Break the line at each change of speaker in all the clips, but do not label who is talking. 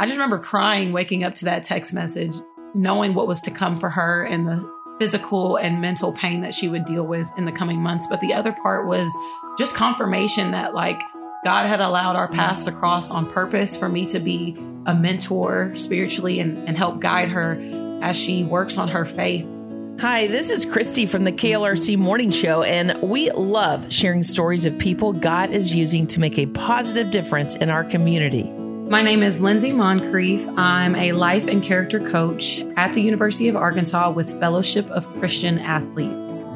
I just remember crying waking up to that text message, knowing what was to come for her and the physical and mental pain that she would deal with in the coming months. But the other part was just confirmation that, like, God had allowed our paths to cross on purpose for me to be a mentor spiritually and, and help guide her as she works on her faith.
Hi, this is Christy from the KLRC Morning Show, and we love sharing stories of people God is using to make a positive difference in our community.
My name is Lyndsay Moncrief. I'm a life and character coach at the University of Arkansas with Fellowship of Christian Athletes.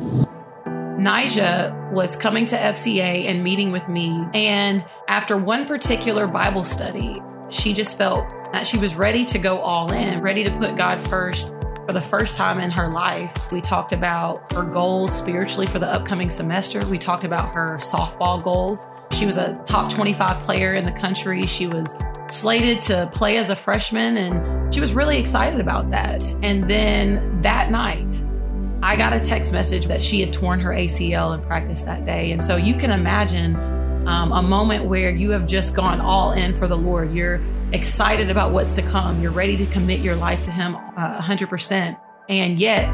Nija was coming to FCA and meeting with me. And after one particular Bible study, she just felt that she was ready to go all in, ready to put God first for the first time in her life. We talked about her goals spiritually for the upcoming semester. We talked about her softball goals. She was a top 25 player in the country. She was slated to play as a freshman, and she was really excited about that. And then that night, I got a text message that she had torn her ACL in practice that day. And so you can imagine um, a moment where you have just gone all in for the Lord. You're excited about what's to come. You're ready to commit your life to Him uh, 100%. And yet,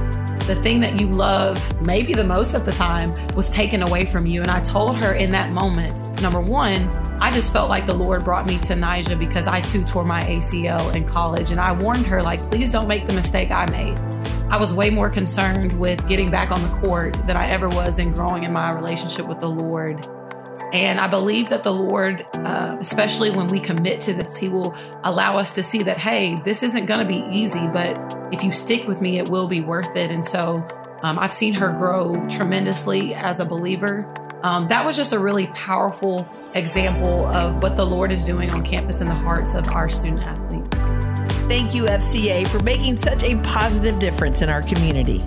the thing that you love, maybe the most at the time, was taken away from you. And I told her in that moment, number one, I just felt like the Lord brought me to Nija because I too tore my ACL in college. And I warned her, like, please don't make the mistake I made. I was way more concerned with getting back on the court than I ever was in growing in my relationship with the Lord. And I believe that the Lord, uh, especially when we commit to this, He will allow us to see that, hey, this isn't going to be easy, but if you stick with me, it will be worth it. And so um, I've seen her grow tremendously as a believer. Um, that was just a really powerful example of what the Lord is doing on campus in the hearts of our student athletes.
Thank you, FCA, for making such a positive difference in our community.